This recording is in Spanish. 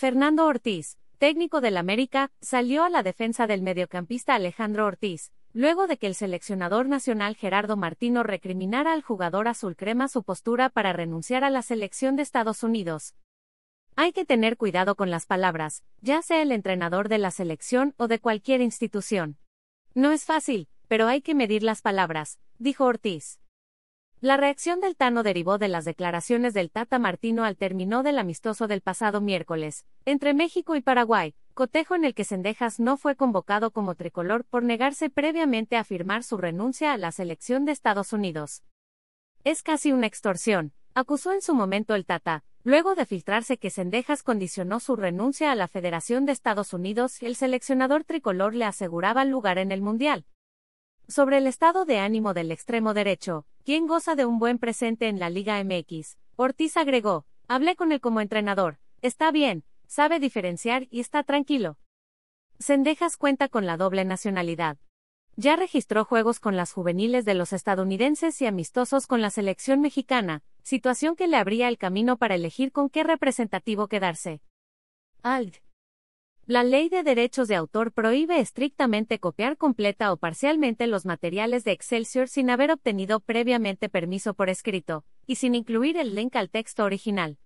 Fernando Ortiz, técnico del América, salió a la defensa del mediocampista Alejandro Ortiz, luego de que el seleccionador nacional Gerardo Martino recriminara al jugador azul crema su postura para renunciar a la selección de Estados Unidos. Hay que tener cuidado con las palabras, ya sea el entrenador de la selección o de cualquier institución. No es fácil, pero hay que medir las palabras, dijo Ortiz. La reacción del Tano derivó de las declaraciones del Tata Martino al término del amistoso del pasado miércoles, entre México y Paraguay, cotejo en el que Sendejas no fue convocado como tricolor por negarse previamente a firmar su renuncia a la selección de Estados Unidos. Es casi una extorsión, acusó en su momento el Tata, luego de filtrarse que Sendejas condicionó su renuncia a la Federación de Estados Unidos y el seleccionador tricolor le aseguraba lugar en el Mundial. Sobre el estado de ánimo del extremo derecho, quien goza de un buen presente en la Liga MX, Ortiz agregó, hablé con él como entrenador, está bien, sabe diferenciar y está tranquilo. Sendejas cuenta con la doble nacionalidad. Ya registró juegos con las juveniles de los estadounidenses y amistosos con la selección mexicana, situación que le abría el camino para elegir con qué representativo quedarse. Alt. La ley de derechos de autor prohíbe estrictamente copiar completa o parcialmente los materiales de Excelsior sin haber obtenido previamente permiso por escrito, y sin incluir el link al texto original.